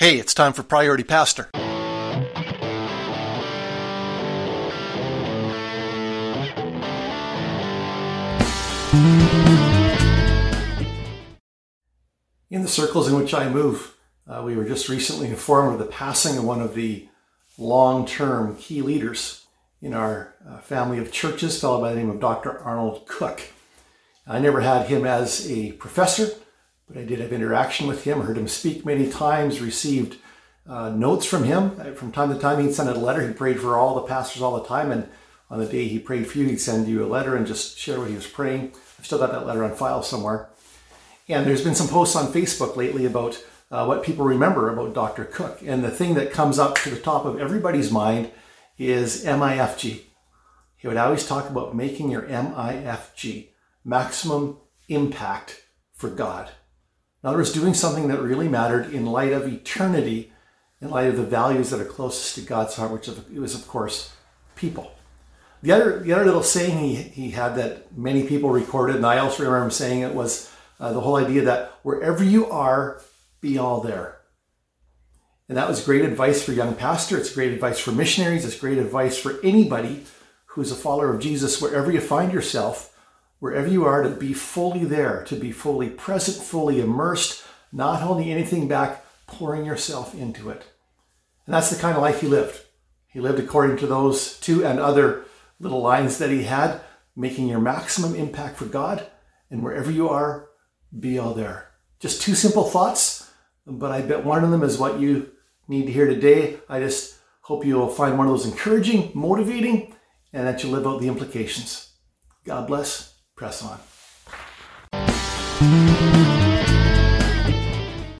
Hey, it's time for Priority Pastor. In the circles in which I move, uh, we were just recently informed of the passing of one of the long term key leaders in our uh, family of churches, fellow by the name of Dr. Arnold Cook. I never had him as a professor, but I did have interaction with him, heard him speak many times, received uh, notes from him. From time to time, he'd send a letter. He prayed for all the pastors all the time. And on the day he prayed for you, he'd send you a letter and just share what he was praying. I've still got that letter on file somewhere. And there's been some posts on Facebook lately about uh, what people remember about Dr. Cook. And the thing that comes up to the top of everybody's mind is MIFG. He would always talk about making your MIFG, maximum impact for God. In other words, doing something that really mattered in light of eternity, in light of the values that are closest to God's heart, which was, of course, people. The other, the other little saying he, he had that many people recorded, and I also remember him saying it, was uh, the whole idea that wherever you are, be all there. And that was great advice for young pastor. It's great advice for missionaries. It's great advice for anybody who's a follower of Jesus, wherever you find yourself, wherever you are, to be fully there, to be fully present, fully immersed, not holding anything back, pouring yourself into it. And that's the kind of life he lived. He lived according to those two and other little lines that he had, making your maximum impact for God. And wherever you are, be all there. Just two simple thoughts, but I bet one of them is what you need to hear today. I just hope you'll find one of those encouraging, motivating, and that you live out the implications. God bless. Press on.